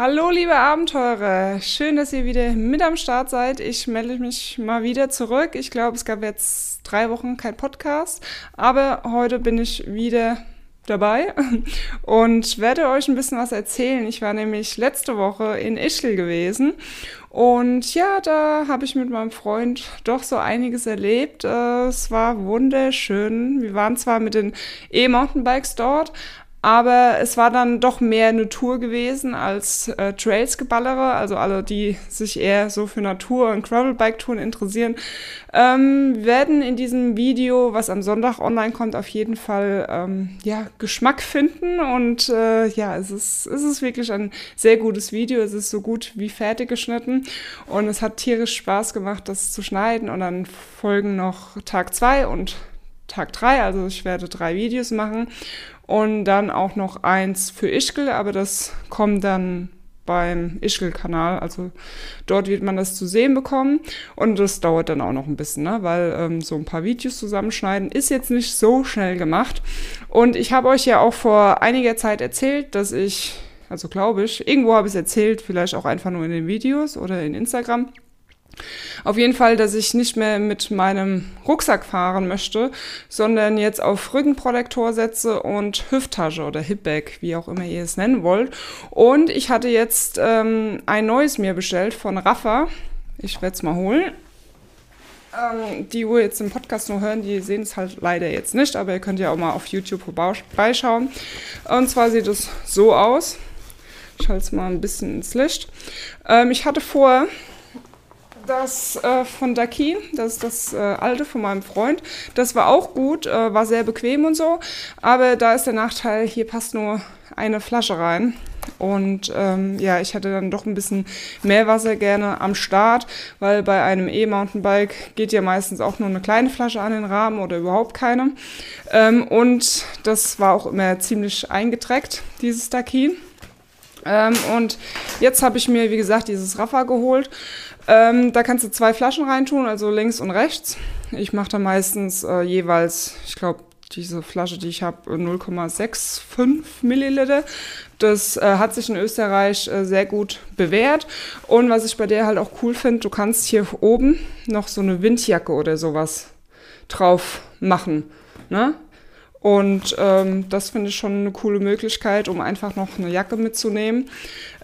Hallo liebe Abenteurer, schön, dass ihr wieder mit am Start seid. Ich melde mich mal wieder zurück. Ich glaube, es gab jetzt drei Wochen kein Podcast, aber heute bin ich wieder dabei und werde euch ein bisschen was erzählen. Ich war nämlich letzte Woche in Ischl gewesen und ja, da habe ich mit meinem Freund doch so einiges erlebt. Äh, es war wunderschön. Wir waren zwar mit den E-Mountainbikes dort, aber es war dann doch mehr eine Tour gewesen als äh, Trails-Geballere. Also alle, die sich eher so für Natur- und Gravelbike-Touren interessieren, ähm, werden in diesem Video, was am Sonntag online kommt, auf jeden Fall ähm, ja, Geschmack finden. Und äh, ja, es ist, es ist wirklich ein sehr gutes Video. Es ist so gut wie fertig geschnitten. Und es hat tierisch Spaß gemacht, das zu schneiden. Und dann folgen noch Tag zwei und Tag drei. Also ich werde drei Videos machen und dann auch noch eins für Ischgl, aber das kommt dann beim Ischgl-Kanal. Also dort wird man das zu sehen bekommen und das dauert dann auch noch ein bisschen, ne? weil ähm, so ein paar Videos zusammenschneiden ist jetzt nicht so schnell gemacht. Und ich habe euch ja auch vor einiger Zeit erzählt, dass ich, also glaube ich, irgendwo habe ich es erzählt, vielleicht auch einfach nur in den Videos oder in Instagram, auf jeden Fall, dass ich nicht mehr mit meinem Rucksack fahren möchte, sondern jetzt auf Rückenprotektor setze und Hüfttasche oder Hipbag, wie auch immer ihr es nennen wollt. Und ich hatte jetzt ähm, ein neues mir bestellt von Rafa. Ich werde es mal holen. Ähm, die Uhr jetzt im Podcast nur hören, die sehen es halt leider jetzt nicht, aber ihr könnt ja auch mal auf YouTube vorbeischauen. Und zwar sieht es so aus. Ich halte es mal ein bisschen ins Licht. Ähm, ich hatte vor, das äh, von Dakin, das ist das äh, alte von meinem Freund. Das war auch gut, äh, war sehr bequem und so. Aber da ist der Nachteil, hier passt nur eine Flasche rein. Und ähm, ja, ich hatte dann doch ein bisschen mehr Wasser gerne am Start, weil bei einem E-Mountainbike geht ja meistens auch nur eine kleine Flasche an den Rahmen oder überhaupt keine. Ähm, und das war auch immer ziemlich eingetreckt, dieses Dakin. Ähm, und jetzt habe ich mir, wie gesagt, dieses Rafa geholt. Ähm, da kannst du zwei Flaschen reintun, also links und rechts. Ich mache da meistens äh, jeweils, ich glaube, diese Flasche, die ich habe, 0,65 Milliliter. Das äh, hat sich in Österreich äh, sehr gut bewährt. Und was ich bei der halt auch cool finde, du kannst hier oben noch so eine Windjacke oder sowas drauf machen. Ne? Und ähm, das finde ich schon eine coole Möglichkeit, um einfach noch eine Jacke mitzunehmen.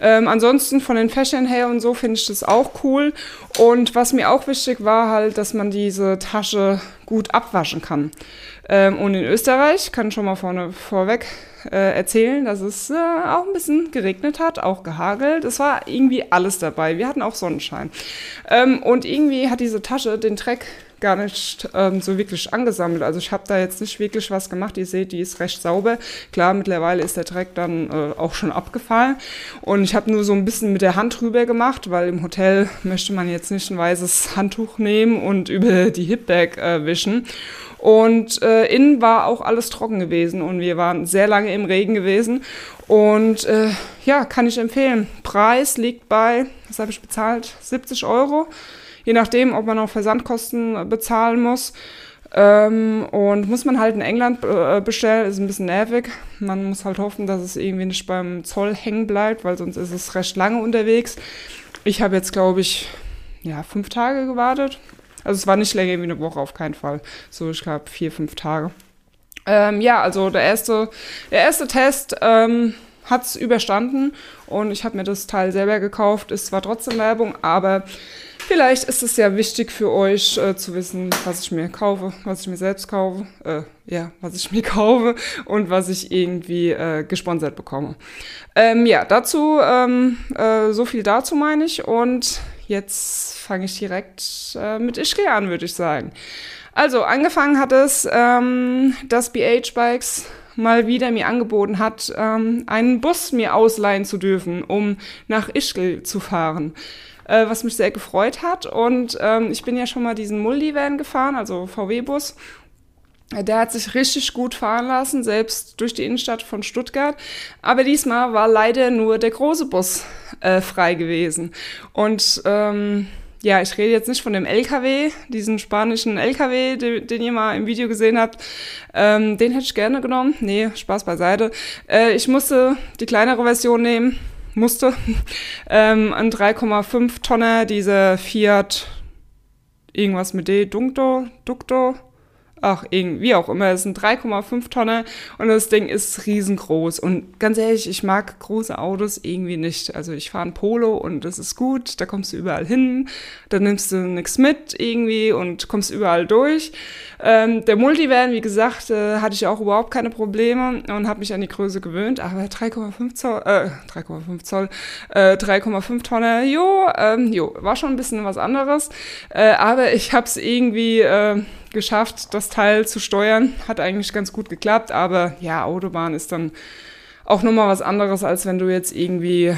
Ähm, ansonsten von den Fächern her und so finde ich das auch cool. Und was mir auch wichtig war halt, dass man diese Tasche gut abwaschen kann. Ähm, und in Österreich, kann ich schon mal vorne vorweg äh, erzählen, dass es äh, auch ein bisschen geregnet hat, auch gehagelt. Es war irgendwie alles dabei. Wir hatten auch Sonnenschein. Ähm, und irgendwie hat diese Tasche den Dreck gar nicht ähm, so wirklich angesammelt. Also ich habe da jetzt nicht wirklich was gemacht. Ihr seht, die ist recht sauber. Klar, mittlerweile ist der Dreck dann äh, auch schon abgefallen. Und ich habe nur so ein bisschen mit der Hand rüber gemacht, weil im Hotel möchte man jetzt nicht ein weißes Handtuch nehmen und über die Hipbag äh, wischen. Und äh, innen war auch alles trocken gewesen und wir waren sehr lange im Regen gewesen. Und äh, ja, kann ich empfehlen. Preis liegt bei, was habe ich bezahlt? 70 Euro je nachdem, ob man auch Versandkosten bezahlen muss. Ähm, und muss man halt in England äh, bestellen, ist ein bisschen nervig. Man muss halt hoffen, dass es irgendwie nicht beim Zoll hängen bleibt, weil sonst ist es recht lange unterwegs. Ich habe jetzt, glaube ich, ja, fünf Tage gewartet. Also es war nicht länger wie eine Woche, auf keinen Fall. So, ich glaube, vier, fünf Tage. Ähm, ja, also der erste, der erste Test ähm, hat es überstanden und ich habe mir das Teil selber gekauft. Ist zwar trotzdem Werbung, aber Vielleicht ist es ja wichtig für euch äh, zu wissen, was ich mir kaufe, was ich mir selbst kaufe, äh, ja, was ich mir kaufe und was ich irgendwie äh, gesponsert bekomme. Ähm, ja, dazu, ähm, äh, so viel dazu meine ich und jetzt fange ich direkt äh, mit Ischgl an, würde ich sagen. Also, angefangen hat es, ähm, dass BH Bikes mal wieder mir angeboten hat, ähm, einen Bus mir ausleihen zu dürfen, um nach Ischgl zu fahren äh, was mich sehr gefreut hat. Und ähm, ich bin ja schon mal diesen Muldi-Van gefahren, also VW-Bus. Der hat sich richtig gut fahren lassen, selbst durch die Innenstadt von Stuttgart. Aber diesmal war leider nur der große Bus äh, frei gewesen. Und ähm, ja, ich rede jetzt nicht von dem LKW, diesen spanischen LKW, den, den ihr mal im Video gesehen habt. Ähm, den hätte ich gerne genommen. Nee, Spaß beiseite. Äh, ich musste die kleinere Version nehmen musste. ähm, ein 3,5 Tonner, dieser Fiat, irgendwas mit D, Dunkto, Ducto, ach, irgendwie auch immer, es sind 3,5 Tonner und das Ding ist riesengroß. Und ganz ehrlich, ich mag große Autos irgendwie nicht. Also ich fahre ein Polo und das ist gut, da kommst du überall hin, da nimmst du nichts mit irgendwie und kommst überall durch. Ähm, der Multivan, wie gesagt, äh, hatte ich auch überhaupt keine Probleme und habe mich an die Größe gewöhnt, aber 3,5 Zoll, äh, 3,5 Zoll, äh, 3,5 Tonner, jo, ähm, jo, war schon ein bisschen was anderes, äh, aber ich habe es irgendwie äh, geschafft, das Teil zu steuern. Hat eigentlich ganz gut geklappt, aber ja, Autobahn ist dann auch nochmal was anderes, als wenn du jetzt irgendwie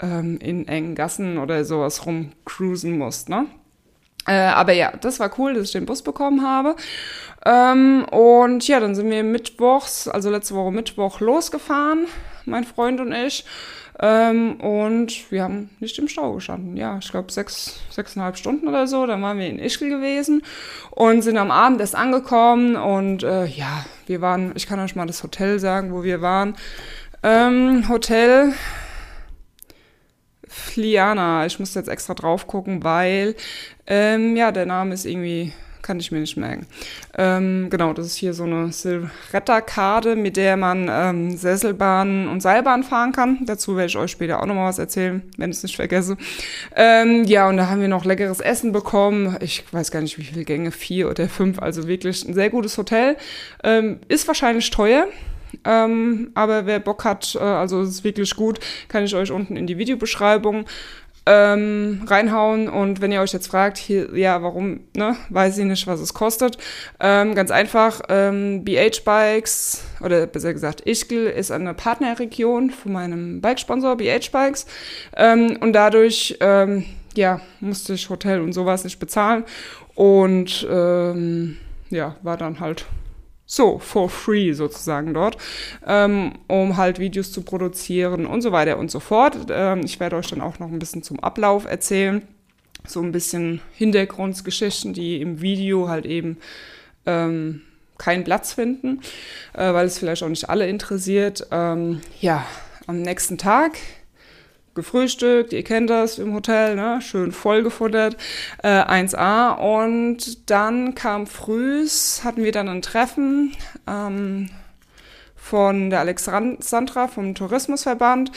ähm, in engen Gassen oder sowas rumcruisen musst, ne? Äh, aber ja, das war cool, dass ich den Bus bekommen habe. Ähm, und ja, dann sind wir mittwochs, also letzte Woche Mittwoch, losgefahren, mein Freund und ich. Ähm, und wir haben nicht im Stau gestanden. Ja, ich glaube sechs, sechseinhalb Stunden oder so. Dann waren wir in Ischgl gewesen und sind am Abend erst angekommen. Und äh, ja, wir waren, ich kann euch mal das Hotel sagen, wo wir waren. Ähm, Hotel Fliana. Ich muss jetzt extra drauf gucken, weil ähm, ja, der Name ist irgendwie kann ich mir nicht merken. Ähm, genau, das ist hier so eine Silvretta-Karte, mit der man ähm, Sesselbahn und Seilbahn fahren kann. Dazu werde ich euch später auch nochmal was erzählen, wenn ich es nicht vergesse. Ähm, ja, und da haben wir noch leckeres Essen bekommen. Ich weiß gar nicht, wie viele Gänge, vier oder fünf. Also wirklich ein sehr gutes Hotel. Ähm, ist wahrscheinlich teuer. Ähm, aber wer Bock hat, äh, also es ist wirklich gut, kann ich euch unten in die Videobeschreibung ähm, reinhauen. Und wenn ihr euch jetzt fragt, hier, ja, warum, ne, weiß ich nicht, was es kostet. Ähm, ganz einfach, ähm, BH Bikes, oder besser gesagt, Ischgl ist eine Partnerregion von meinem Bikesponsor, BH Bikes. Ähm, und dadurch, ähm, ja, musste ich Hotel und sowas nicht bezahlen. Und ähm, ja, war dann halt so for free sozusagen dort, ähm, um halt Videos zu produzieren und so weiter und so fort. Ähm, ich werde euch dann auch noch ein bisschen zum Ablauf erzählen, so ein bisschen Hintergrundgeschichten, die im Video halt eben ähm, keinen Platz finden, äh, weil es vielleicht auch nicht alle interessiert. Ähm, ja, am nächsten Tag gefrühstückt, ihr kennt das im Hotel, ne? schön vollgefuttert, äh, 1A. Und dann kam frühs, hatten wir dann ein Treffen ähm, von der Alexandra vom Tourismusverband,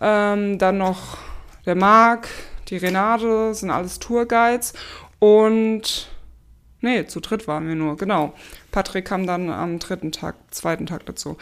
ähm, dann noch der Marc, die Renate, sind alles Tourguides und nee, zu dritt waren wir nur, genau. Patrick kam dann am dritten Tag, zweiten Tag dazu.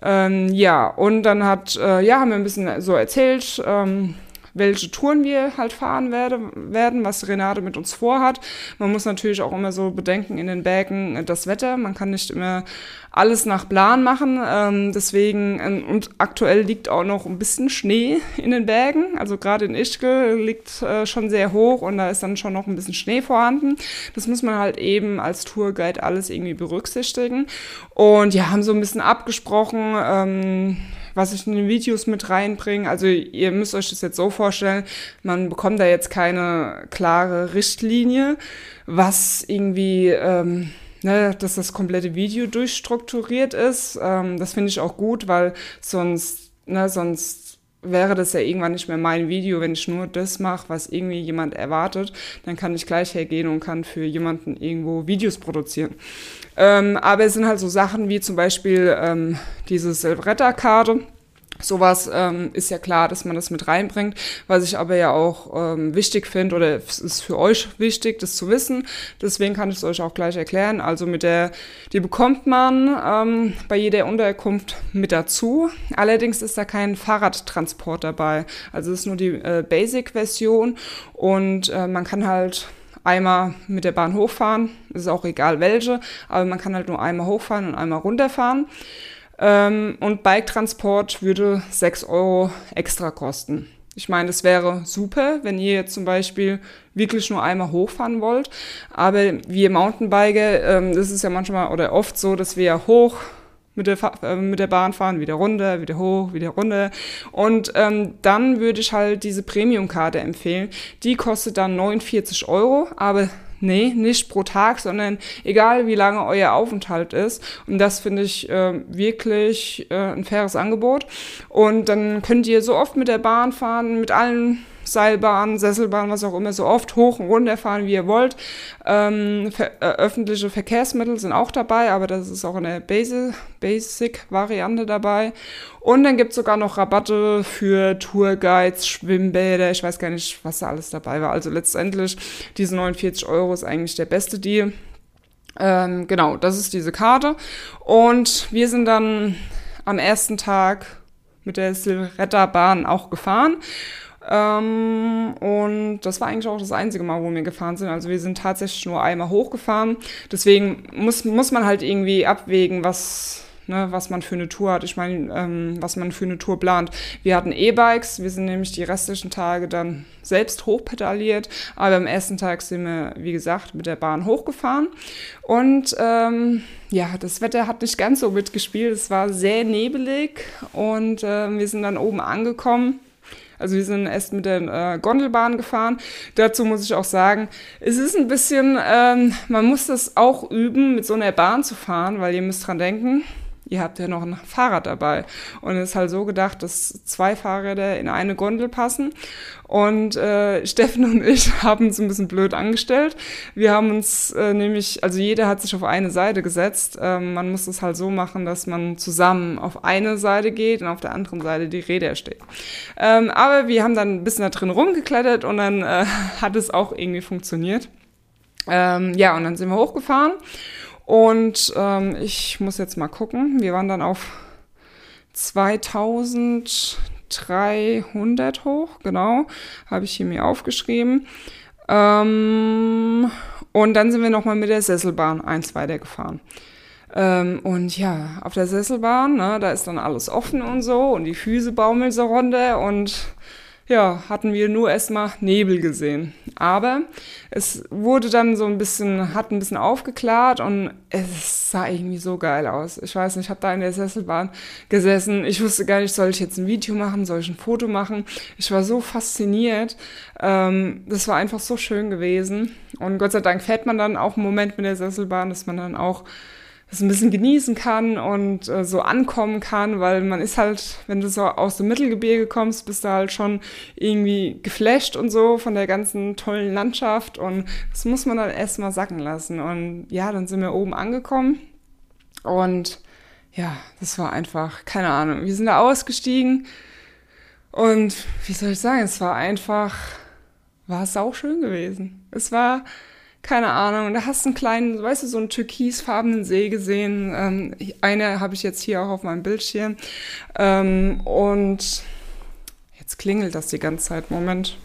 Ähm, ja, und dann hat, äh, ja, haben wir ein bisschen so erzählt, ähm, welche Touren wir halt fahren werde, werden, was Renate mit uns vorhat. Man muss natürlich auch immer so bedenken in den Bergen äh, das Wetter. Man kann nicht immer alles nach Plan machen. Ähm, deswegen, ähm, und aktuell liegt auch noch ein bisschen Schnee in den Bergen. Also gerade in Ischgl liegt äh, schon sehr hoch und da ist dann schon noch ein bisschen Schnee vorhanden. Das muss man halt eben als Tourguide alles irgendwie berücksichtigen. Und ja, haben so ein bisschen abgesprochen, ähm, was ich in den Videos mit reinbringe. Also ihr müsst euch das jetzt so vorstellen, man bekommt da jetzt keine klare Richtlinie, was irgendwie, ähm, ne, dass das komplette Video durchstrukturiert ist. Ähm, das finde ich auch gut, weil sonst, ne, sonst wäre das ja irgendwann nicht mehr mein Video, wenn ich nur das mache, was irgendwie jemand erwartet, dann kann ich gleich hergehen und kann für jemanden irgendwo Videos produzieren. Ähm, aber es sind halt so Sachen wie zum Beispiel ähm, diese Silvretta-Karte. Sowas ähm, ist ja klar, dass man das mit reinbringt. Was ich aber ja auch ähm, wichtig finde, oder es ist für euch wichtig, das zu wissen. Deswegen kann ich es euch auch gleich erklären. Also mit der, die bekommt man ähm, bei jeder Unterkunft mit dazu. Allerdings ist da kein Fahrradtransport dabei. Also es ist nur die äh, Basic-Version und äh, man kann halt einmal mit der Bahn hochfahren. ist auch egal welche, aber man kann halt nur einmal hochfahren und einmal runterfahren. Ähm, und Bike-Transport würde 6 Euro extra kosten. Ich meine, das wäre super, wenn ihr jetzt zum Beispiel wirklich nur einmal hochfahren wollt. Aber wir Mountainbiker, ähm, das ist ja manchmal oder oft so, dass wir hoch mit der, äh, mit der Bahn fahren, wieder runter, wieder hoch, wieder runter. Und ähm, dann würde ich halt diese Premium-Karte empfehlen. Die kostet dann 49 Euro, aber Nee, nicht pro Tag, sondern egal wie lange euer Aufenthalt ist. Und das finde ich äh, wirklich äh, ein faires Angebot. Und dann könnt ihr so oft mit der Bahn fahren, mit allen Seilbahn, Sesselbahn, was auch immer, so oft hoch und runter fahren, wie ihr wollt. Ähm, äh, öffentliche Verkehrsmittel sind auch dabei, aber das ist auch eine Basic-Variante dabei. Und dann gibt es sogar noch Rabatte für Tourguides, Schwimmbäder, ich weiß gar nicht, was da alles dabei war. Also letztendlich, diese 49 Euro ist eigentlich der beste Deal. Ähm, genau, das ist diese Karte. Und wir sind dann am ersten Tag mit der Silretta-Bahn auch gefahren. Ähm, und das war eigentlich auch das einzige Mal, wo wir gefahren sind. Also wir sind tatsächlich nur einmal hochgefahren. Deswegen muss, muss man halt irgendwie abwägen, was, ne, was man für eine Tour hat. Ich meine, ähm, was man für eine Tour plant. Wir hatten E-Bikes, wir sind nämlich die restlichen Tage dann selbst hochpedaliert, aber am ersten Tag sind wir, wie gesagt, mit der Bahn hochgefahren. Und ähm, ja, das Wetter hat nicht ganz so mitgespielt. Es war sehr nebelig und äh, wir sind dann oben angekommen also wir sind erst mit der äh, Gondelbahn gefahren. Dazu muss ich auch sagen, es ist ein bisschen, ähm, man muss das auch üben, mit so einer Bahn zu fahren, weil ihr müsst dran denken, ihr habt ja noch ein Fahrrad dabei. Und es ist halt so gedacht, dass zwei Fahrräder in eine Gondel passen. Und äh, Steffen und ich haben uns ein bisschen blöd angestellt. Wir haben uns äh, nämlich, also jeder hat sich auf eine Seite gesetzt. Ähm, man muss es halt so machen, dass man zusammen auf eine Seite geht und auf der anderen Seite die Räder stehen. Ähm, aber wir haben dann ein bisschen da drin rumgeklettert und dann äh, hat es auch irgendwie funktioniert. Ähm, ja, und dann sind wir hochgefahren und ähm, ich muss jetzt mal gucken. Wir waren dann auf 2300 hoch, genau. Habe ich hier mir aufgeschrieben. Ähm, und dann sind wir nochmal mit der Sesselbahn eins weitergefahren. Ähm, und ja, auf der Sesselbahn, ne, da ist dann alles offen und so und die Füße baumeln so runter und ja, hatten wir nur erstmal Nebel gesehen. Aber es wurde dann so ein bisschen, hat ein bisschen aufgeklärt und es sah irgendwie so geil aus. Ich weiß nicht, ich habe da in der Sesselbahn gesessen. Ich wusste gar nicht, soll ich jetzt ein Video machen, soll ich ein Foto machen. Ich war so fasziniert. Ähm, das war einfach so schön gewesen. Und Gott sei Dank fährt man dann auch einen Moment mit der Sesselbahn, dass man dann auch das ein bisschen genießen kann und äh, so ankommen kann, weil man ist halt, wenn du so aus dem Mittelgebirge kommst, bist du halt schon irgendwie geflasht und so von der ganzen tollen Landschaft und das muss man dann erstmal sacken lassen. Und ja, dann sind wir oben angekommen und ja, das war einfach, keine Ahnung, wir sind da ausgestiegen und wie soll ich sagen, es war einfach, war es auch schön gewesen. Es war keine Ahnung, da hast du einen kleinen, weißt du, so einen türkisfarbenen See gesehen. Ähm, eine habe ich jetzt hier auch auf meinem Bildschirm. Ähm, und jetzt klingelt das die ganze Zeit. Moment.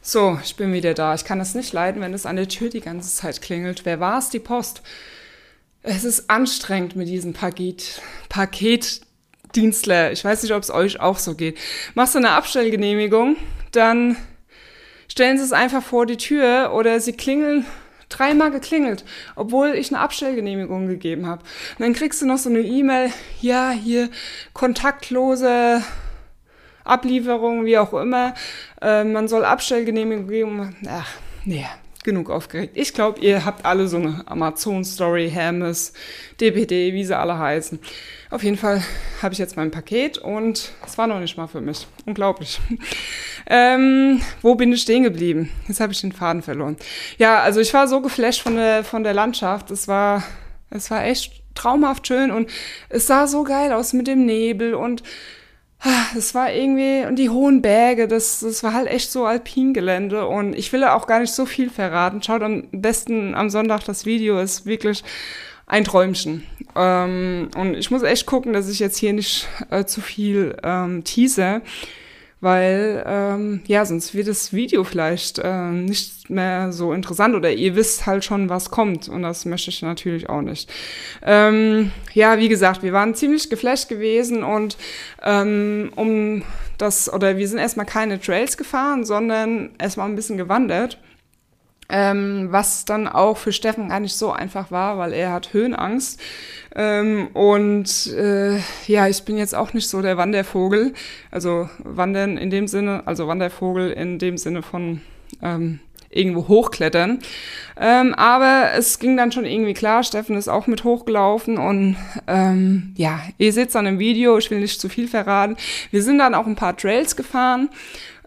So, ich bin wieder da. Ich kann es nicht leiden, wenn es an der Tür die ganze Zeit klingelt. Wer war es? Die Post. Es ist anstrengend mit diesem Paket, Paketdienstler. Ich weiß nicht, ob es euch auch so geht. Machst du eine Abstellgenehmigung, dann stellen sie es einfach vor die Tür oder sie klingeln dreimal geklingelt, obwohl ich eine Abstellgenehmigung gegeben habe. Und dann kriegst du noch so eine E-Mail, ja, hier kontaktlose Ablieferung, wie auch immer. Äh, man soll Abstellgenehmigung geben. Ach, nee, genug aufgeregt. Ich glaube, ihr habt alle so eine Amazon-Story, Hermes, DPD, wie sie alle heißen. Auf jeden Fall habe ich jetzt mein Paket und es war noch nicht mal für mich. Unglaublich. Ähm, wo bin ich stehen geblieben? Jetzt habe ich den Faden verloren. Ja, also ich war so geflasht von der, von der Landschaft. Es war, es war echt traumhaft schön und es sah so geil aus mit dem Nebel und ah, es war irgendwie, und die hohen Berge, das, das war halt echt so Alpingelände und ich will auch gar nicht so viel verraten. Schaut am besten am Sonntag das Video, ist wirklich ein Träumchen. Ähm, und ich muss echt gucken, dass ich jetzt hier nicht äh, zu viel ähm, tease, weil ähm, ja, sonst wird das Video vielleicht äh, nicht mehr so interessant oder ihr wisst halt schon, was kommt und das möchte ich natürlich auch nicht. Ähm, ja, wie gesagt, wir waren ziemlich geflasht gewesen und ähm, um das, oder wir sind erstmal keine Trails gefahren, sondern erstmal ein bisschen gewandert. Ähm, was dann auch für Steffen gar nicht so einfach war, weil er hat Höhenangst. Ähm, und äh, ja, ich bin jetzt auch nicht so der Wandervogel. Also wandern in dem Sinne, also Wandervogel in dem Sinne von ähm, irgendwo hochklettern. Ähm, aber es ging dann schon irgendwie klar, Steffen ist auch mit hochgelaufen und ähm, ja, ihr seht es an dem Video, ich will nicht zu viel verraten. Wir sind dann auch ein paar Trails gefahren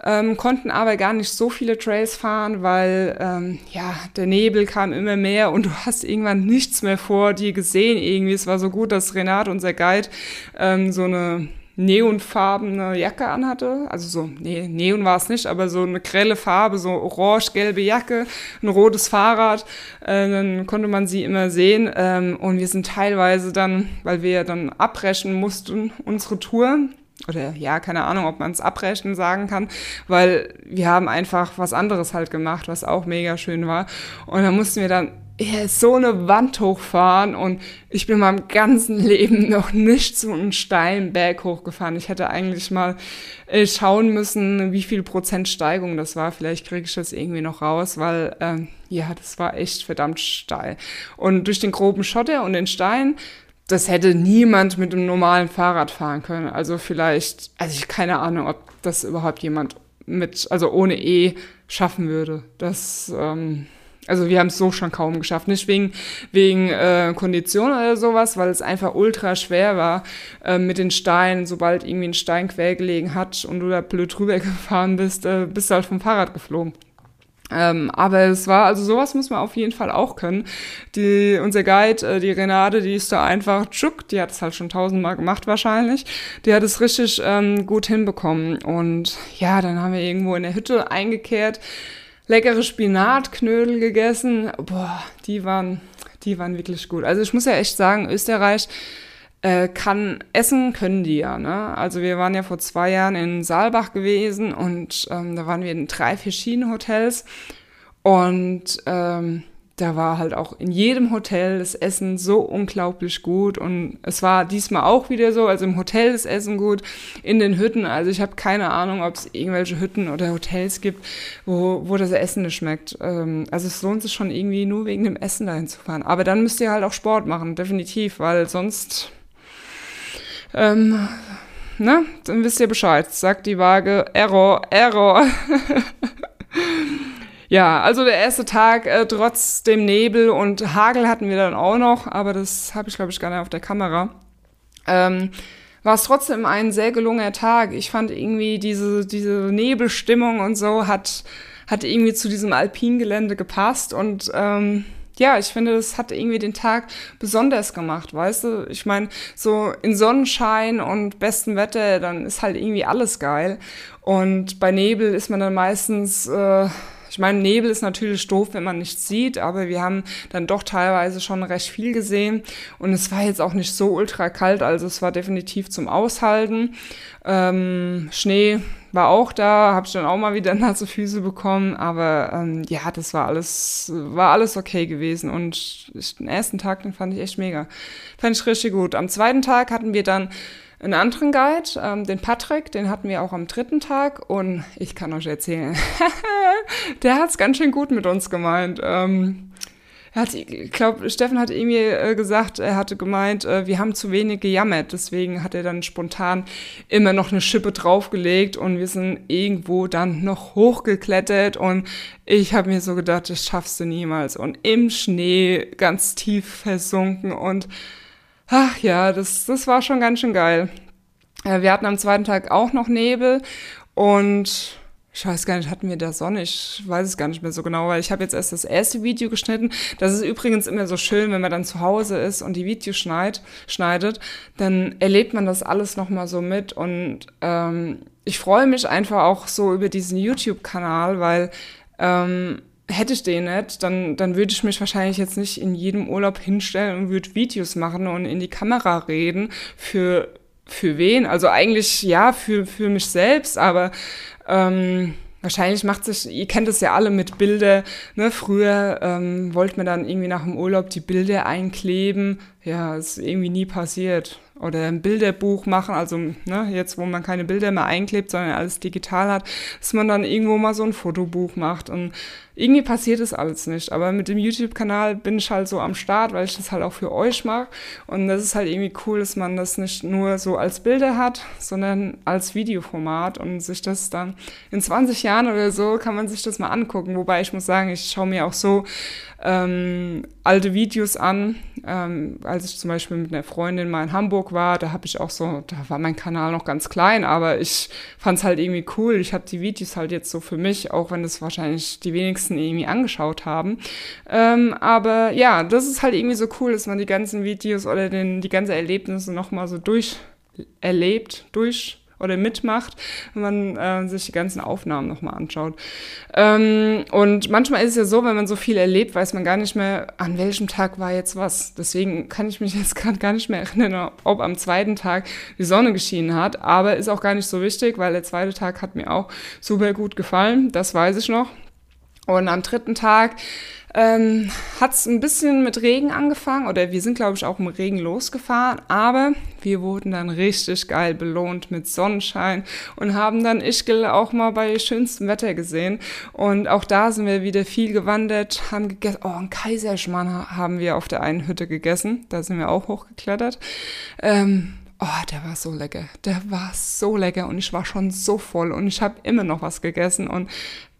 ähm, konnten aber gar nicht so viele Trails fahren, weil ähm, ja der Nebel kam immer mehr und du hast irgendwann nichts mehr vor dir gesehen irgendwie. Es war so gut, dass Renat, unser Guide, ähm, so eine neonfarbene Jacke anhatte. Also so, nee, Neon war es nicht, aber so eine grelle Farbe, so orange-gelbe Jacke, ein rotes Fahrrad. Äh, dann konnte man sie immer sehen. Ähm, und wir sind teilweise dann, weil wir dann abbrechen mussten, unsere Tour, oder ja, keine Ahnung, ob man es abrechnen sagen kann, weil wir haben einfach was anderes halt gemacht, was auch mega schön war. Und da mussten wir dann ja, so eine Wand hochfahren und ich bin meinem ganzen Leben noch nicht so einen steilen Berg hochgefahren. Ich hätte eigentlich mal äh, schauen müssen, wie viel Prozent Steigung das war. Vielleicht kriege ich das irgendwie noch raus, weil ähm, ja, das war echt verdammt steil. Und durch den groben Schotter und den Stein das hätte niemand mit einem normalen Fahrrad fahren können. Also vielleicht, also ich keine Ahnung, ob das überhaupt jemand mit, also ohne E schaffen würde. Das, ähm, also wir haben es so schon kaum geschafft. Nicht wegen, wegen äh, Kondition oder sowas, weil es einfach ultra schwer war äh, mit den Steinen. Sobald irgendwie ein Stein quer gelegen hat und du da blöd drüber gefahren bist, äh, bist du halt vom Fahrrad geflogen. Ähm, aber es war, also sowas muss man auf jeden Fall auch können. Die, unser Guide, äh, die Renate, die ist da einfach tschuck, die hat es halt schon tausendmal gemacht wahrscheinlich. Die hat es richtig ähm, gut hinbekommen. Und ja, dann haben wir irgendwo in der Hütte eingekehrt, leckere Spinatknödel gegessen. Boah, die waren, die waren wirklich gut. Also ich muss ja echt sagen, Österreich, äh, kann essen können die ja. Ne? Also wir waren ja vor zwei Jahren in Saalbach gewesen und ähm, da waren wir in drei verschiedenen Hotels und ähm, da war halt auch in jedem Hotel das Essen so unglaublich gut und es war diesmal auch wieder so, also im Hotel das Essen gut, in den Hütten, also ich habe keine Ahnung, ob es irgendwelche Hütten oder Hotels gibt, wo, wo das Essen nicht schmeckt. Ähm, also es lohnt sich schon irgendwie nur wegen dem Essen dahin zu fahren. Aber dann müsst ihr halt auch Sport machen, definitiv, weil sonst ähm, ne? Dann wisst ihr Bescheid. Sagt die Waage, Error, Error. ja, also der erste Tag, äh, trotz dem Nebel und Hagel hatten wir dann auch noch, aber das habe ich, glaube ich, gar nicht auf der Kamera. Ähm, war es trotzdem ein sehr gelungener Tag. Ich fand irgendwie diese, diese Nebelstimmung und so hat, hat irgendwie zu diesem Alpingelände gepasst und ähm, ja, ich finde, das hat irgendwie den Tag besonders gemacht, weißt du? Ich meine, so in Sonnenschein und bestem Wetter, dann ist halt irgendwie alles geil. Und bei Nebel ist man dann meistens, äh, ich meine, Nebel ist natürlich doof, wenn man nichts sieht, aber wir haben dann doch teilweise schon recht viel gesehen. Und es war jetzt auch nicht so ultra kalt, also es war definitiv zum Aushalten. Ähm, Schnee war auch da, habe ich dann auch mal wieder nasse Füße bekommen, aber ähm, ja, das war alles, war alles okay gewesen und ich, den ersten Tag, den fand ich echt mega. Fand ich richtig gut. Am zweiten Tag hatten wir dann einen anderen Guide, ähm, den Patrick, den hatten wir auch am dritten Tag und ich kann euch erzählen, der hat's ganz schön gut mit uns gemeint. Ähm, hat, ich glaube, Steffen hat irgendwie äh, gesagt, er hatte gemeint, äh, wir haben zu wenig gejammert. Deswegen hat er dann spontan immer noch eine Schippe draufgelegt und wir sind irgendwo dann noch hochgeklettert und ich habe mir so gedacht, das schaffst du niemals. Und im Schnee ganz tief versunken und ach ja, das, das war schon ganz schön geil. Äh, wir hatten am zweiten Tag auch noch Nebel und ich weiß gar nicht, hatten wir da Sonne? Ich weiß es gar nicht mehr so genau, weil ich habe jetzt erst das erste Video geschnitten. Das ist übrigens immer so schön, wenn man dann zu Hause ist und die Videos schneid, schneidet, dann erlebt man das alles nochmal so mit. Und ähm, ich freue mich einfach auch so über diesen YouTube-Kanal, weil ähm, hätte ich den nicht, dann, dann würde ich mich wahrscheinlich jetzt nicht in jedem Urlaub hinstellen und würde Videos machen und in die Kamera reden. Für, für wen? Also eigentlich ja, für, für mich selbst, aber ähm, wahrscheinlich macht sich, ihr kennt es ja alle mit Bilder, ne? Früher ähm, wollte man dann irgendwie nach dem Urlaub die Bilder einkleben. Ja, ist irgendwie nie passiert. Oder ein Bilderbuch machen, also ne, jetzt, wo man keine Bilder mehr einklebt, sondern alles digital hat, dass man dann irgendwo mal so ein Fotobuch macht und irgendwie passiert es alles nicht. Aber mit dem YouTube-Kanal bin ich halt so am Start, weil ich das halt auch für euch mache. Und das ist halt irgendwie cool, dass man das nicht nur so als Bilder hat, sondern als Videoformat und sich das dann in 20 Jahren oder so kann man sich das mal angucken. Wobei ich muss sagen, ich schaue mir auch so ähm, alte Videos an. Ähm, als ich zum Beispiel mit einer Freundin mal in Hamburg war, da habe ich auch so, da war mein Kanal noch ganz klein, aber ich fand es halt irgendwie cool. Ich habe die Videos halt jetzt so für mich, auch wenn es wahrscheinlich die wenigsten irgendwie angeschaut haben. Ähm, aber ja, das ist halt irgendwie so cool, dass man die ganzen Videos oder den, die ganzen Erlebnisse nochmal so durcherlebt, durch oder mitmacht, wenn man äh, sich die ganzen Aufnahmen nochmal anschaut. Ähm, und manchmal ist es ja so, wenn man so viel erlebt, weiß man gar nicht mehr, an welchem Tag war jetzt was. Deswegen kann ich mich jetzt gerade gar nicht mehr erinnern, ob am zweiten Tag die Sonne geschienen hat. Aber ist auch gar nicht so wichtig, weil der zweite Tag hat mir auch super gut gefallen. Das weiß ich noch. Und am dritten Tag ähm, hat es ein bisschen mit Regen angefangen oder wir sind, glaube ich, auch im Regen losgefahren, aber wir wurden dann richtig geil belohnt mit Sonnenschein und haben dann Ischgl auch mal bei schönstem Wetter gesehen. Und auch da sind wir wieder viel gewandert, haben gegessen. Oh, ein Kaiserschmarrn haben wir auf der einen Hütte gegessen. Da sind wir auch hochgeklettert. Ähm, Oh, der war so lecker. Der war so lecker und ich war schon so voll und ich habe immer noch was gegessen und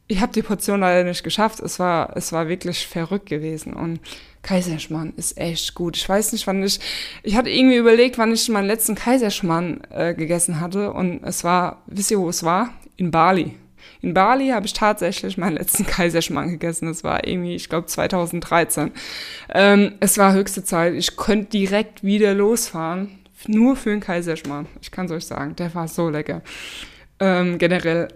ich habe die Portion leider nicht geschafft. Es war, es war wirklich verrückt gewesen. Und Kaiserschmarrn ist echt gut. Ich weiß nicht, wann ich. Ich hatte irgendwie überlegt, wann ich meinen letzten Kaiserschmarrn äh, gegessen hatte. Und es war, wisst ihr, wo es war? In Bali. In Bali habe ich tatsächlich meinen letzten Kaiserschmarrn gegessen. Das war irgendwie, ich glaube, 2013. Ähm, es war höchste Zeit. Ich könnte direkt wieder losfahren. Nur für einen Kaiserschmarrn. Ich kann es euch sagen. Der war so lecker. Ähm, generell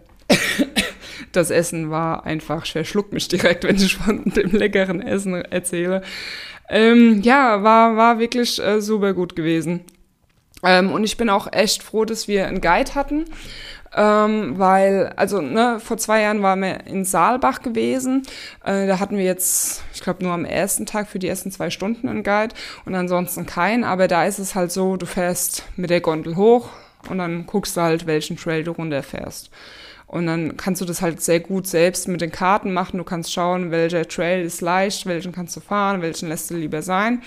das Essen war einfach, ich verschluck mich direkt, wenn ich von dem leckeren Essen erzähle. Ähm, ja, war, war wirklich äh, super gut gewesen. Ähm, und ich bin auch echt froh, dass wir einen Guide hatten. Ähm, weil, also ne, vor zwei Jahren waren wir in Saalbach gewesen. Äh, da hatten wir jetzt, ich glaube, nur am ersten Tag für die ersten zwei Stunden einen Guide und ansonsten keinen. Aber da ist es halt so, du fährst mit der Gondel hoch und dann guckst du halt, welchen Trail du runterfährst. Und dann kannst du das halt sehr gut selbst mit den Karten machen. Du kannst schauen, welcher Trail ist leicht, welchen kannst du fahren, welchen lässt du lieber sein.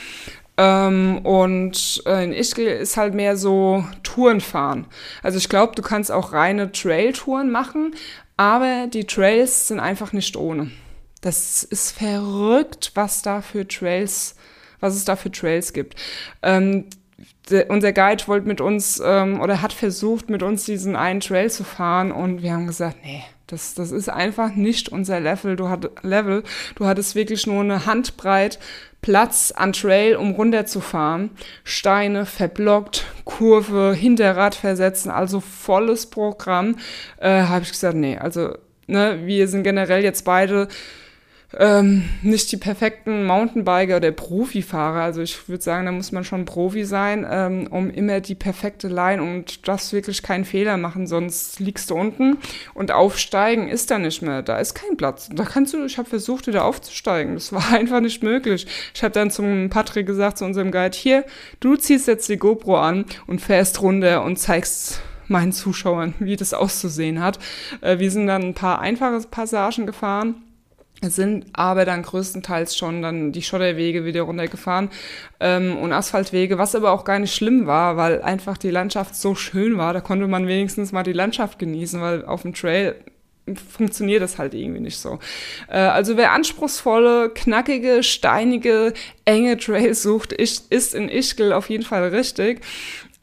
Ähm, und äh, in Ischgl ist halt mehr so Touren fahren. Also ich glaube, du kannst auch reine Trail-Touren machen, aber die Trails sind einfach nicht ohne. Das ist verrückt, was da für Trails, was es da für Trails gibt. Ähm, der, unser Guide wollte mit uns ähm, oder hat versucht, mit uns diesen einen Trail zu fahren und wir haben gesagt, nee, das, das ist einfach nicht unser Level. Du, hat, Level. du hattest wirklich nur eine Handbreit Platz an Trail, um runterzufahren. Steine verblockt, Kurve, Hinterrad versetzen, also volles Programm. Äh, Habe ich gesagt, nee, also ne, wir sind generell jetzt beide ähm, nicht die perfekten Mountainbiker oder Profifahrer. Also ich würde sagen, da muss man schon Profi sein, ähm, um immer die perfekte Line und das wirklich keinen Fehler machen, sonst liegst du unten und aufsteigen ist da nicht mehr. Da ist kein Platz. Da kannst du, ich habe versucht, wieder aufzusteigen. Das war einfach nicht möglich. Ich habe dann zum Patrick gesagt, zu unserem Guide, hier, du ziehst jetzt die GoPro an und fährst runter und zeigst meinen Zuschauern, wie das auszusehen hat. Äh, wir sind dann ein paar einfache Passagen gefahren sind aber dann größtenteils schon dann die Schotterwege wieder runtergefahren ähm, und Asphaltwege, was aber auch gar nicht schlimm war, weil einfach die Landschaft so schön war, da konnte man wenigstens mal die Landschaft genießen, weil auf dem Trail funktioniert das halt irgendwie nicht so. Äh, also wer anspruchsvolle, knackige, steinige, enge Trails sucht, ist in Ischgl auf jeden Fall richtig.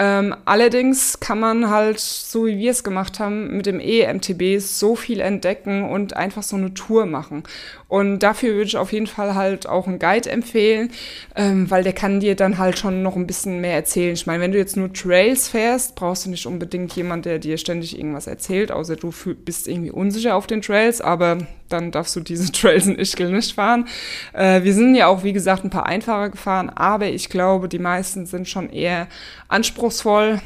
Ähm, allerdings kann man halt, so wie wir es gemacht haben, mit dem EMTB so viel entdecken und einfach so eine Tour machen. Und dafür würde ich auf jeden Fall halt auch einen Guide empfehlen, ähm, weil der kann dir dann halt schon noch ein bisschen mehr erzählen. Ich meine, wenn du jetzt nur Trails fährst, brauchst du nicht unbedingt jemand, der dir ständig irgendwas erzählt, außer du bist irgendwie unsicher auf den Trails, aber dann darfst du diese Trails in Ischgl nicht fahren. Äh, wir sind ja auch, wie gesagt, ein paar einfacher gefahren, aber ich glaube, die meisten sind schon eher anspruchsvoll.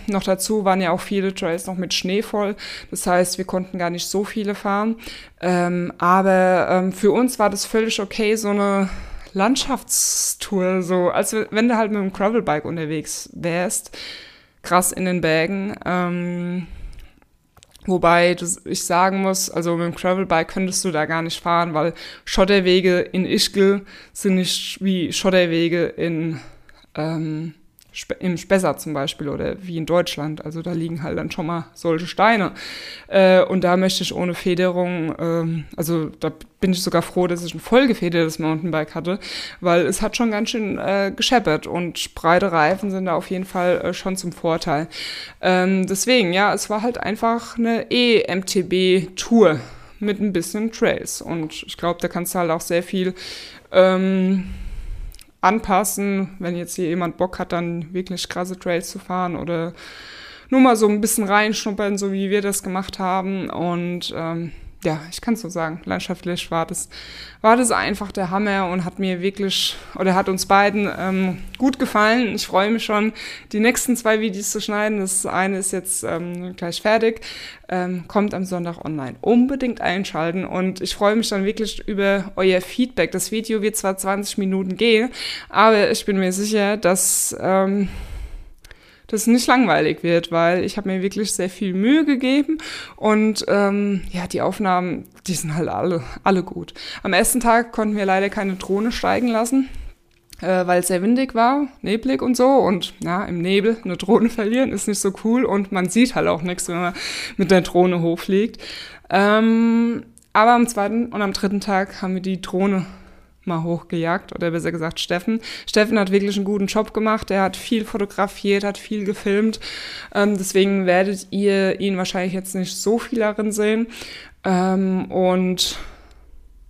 Noch dazu waren ja auch viele Trails noch mit Schnee voll. Das heißt, wir konnten gar nicht so viele fahren. Ähm, aber ähm, für uns war das völlig okay, so eine Landschaftstour, so als wenn du halt mit einem Gravelbike unterwegs wärst. krass in den Bergen. Ähm, Wobei ich sagen muss, also mit dem Gravelbike könntest du da gar nicht fahren, weil Schotterwege in Ischgl sind nicht wie Schotterwege in ähm, im Spessart zum Beispiel oder wie in Deutschland. Also da liegen halt dann schon mal solche Steine. Äh, und da möchte ich ohne Federung, ähm, also da bin ich sogar froh, dass ich ein vollgefedertes Mountainbike hatte, weil es hat schon ganz schön äh, gescheppert und breite Reifen sind da auf jeden Fall äh, schon zum Vorteil. Ähm, deswegen, ja, es war halt einfach eine E-MTB-Tour mit ein bisschen Trails und ich glaube, da kannst du halt auch sehr viel ähm, anpassen, wenn jetzt hier jemand Bock hat, dann wirklich krasse Trails zu fahren oder nur mal so ein bisschen reinschnuppern, so wie wir das gemacht haben. Und ähm, ja, ich kann es so sagen, landschaftlich war das, war das einfach der Hammer und hat mir wirklich, oder hat uns beiden ähm, gut gefallen. Ich freue mich schon, die nächsten zwei Videos zu schneiden. Das eine ist jetzt ähm, gleich fertig, ähm, kommt am Sonntag online. Unbedingt einschalten und ich freue mich dann wirklich über euer Feedback. Das Video wird zwar 20 Minuten gehen, aber ich bin mir sicher, dass... Ähm, das nicht langweilig wird, weil ich habe mir wirklich sehr viel Mühe gegeben und ähm, ja, die Aufnahmen, die sind halt alle, alle gut. Am ersten Tag konnten wir leider keine Drohne steigen lassen, äh, weil es sehr windig war, neblig und so. Und ja, im Nebel eine Drohne verlieren ist nicht so cool und man sieht halt auch nichts, wenn man mit der Drohne hochfliegt. Ähm, aber am zweiten und am dritten Tag haben wir die Drohne mal hochgejagt oder besser gesagt Steffen. Steffen hat wirklich einen guten Job gemacht. Er hat viel fotografiert, hat viel gefilmt. Ähm, deswegen werdet ihr ihn wahrscheinlich jetzt nicht so viel darin sehen. Ähm, und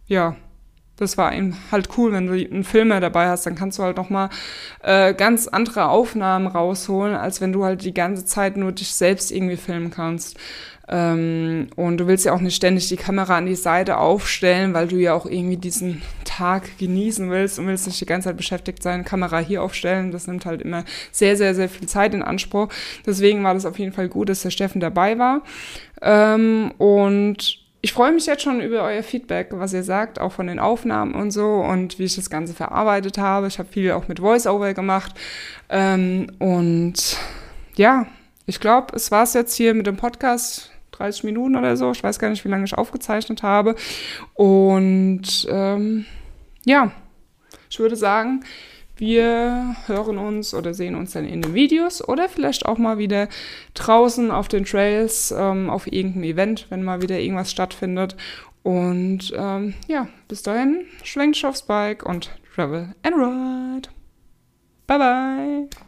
ja, das war halt cool, wenn du einen Filmer dabei hast, dann kannst du halt noch mal äh, ganz andere Aufnahmen rausholen, als wenn du halt die ganze Zeit nur dich selbst irgendwie filmen kannst. Ähm, und du willst ja auch nicht ständig die Kamera an die Seite aufstellen, weil du ja auch irgendwie diesen Tag genießen willst und willst nicht die ganze Zeit beschäftigt sein, Kamera hier aufstellen. Das nimmt halt immer sehr, sehr, sehr viel Zeit in Anspruch. Deswegen war das auf jeden Fall gut, dass der Steffen dabei war. Ähm, und ich freue mich jetzt schon über euer Feedback, was ihr sagt, auch von den Aufnahmen und so und wie ich das Ganze verarbeitet habe. Ich habe viel auch mit Voiceover gemacht. Ähm, und ja, ich glaube, es war es jetzt hier mit dem Podcast. 30 Minuten oder so. Ich weiß gar nicht, wie lange ich aufgezeichnet habe. Und ähm, ja, ich würde sagen, wir hören uns oder sehen uns dann in den Videos oder vielleicht auch mal wieder draußen auf den Trails, ähm, auf irgendeinem Event, wenn mal wieder irgendwas stattfindet. Und ähm, ja, bis dahin, schwenkt aufs Bike und travel and ride. Bye bye.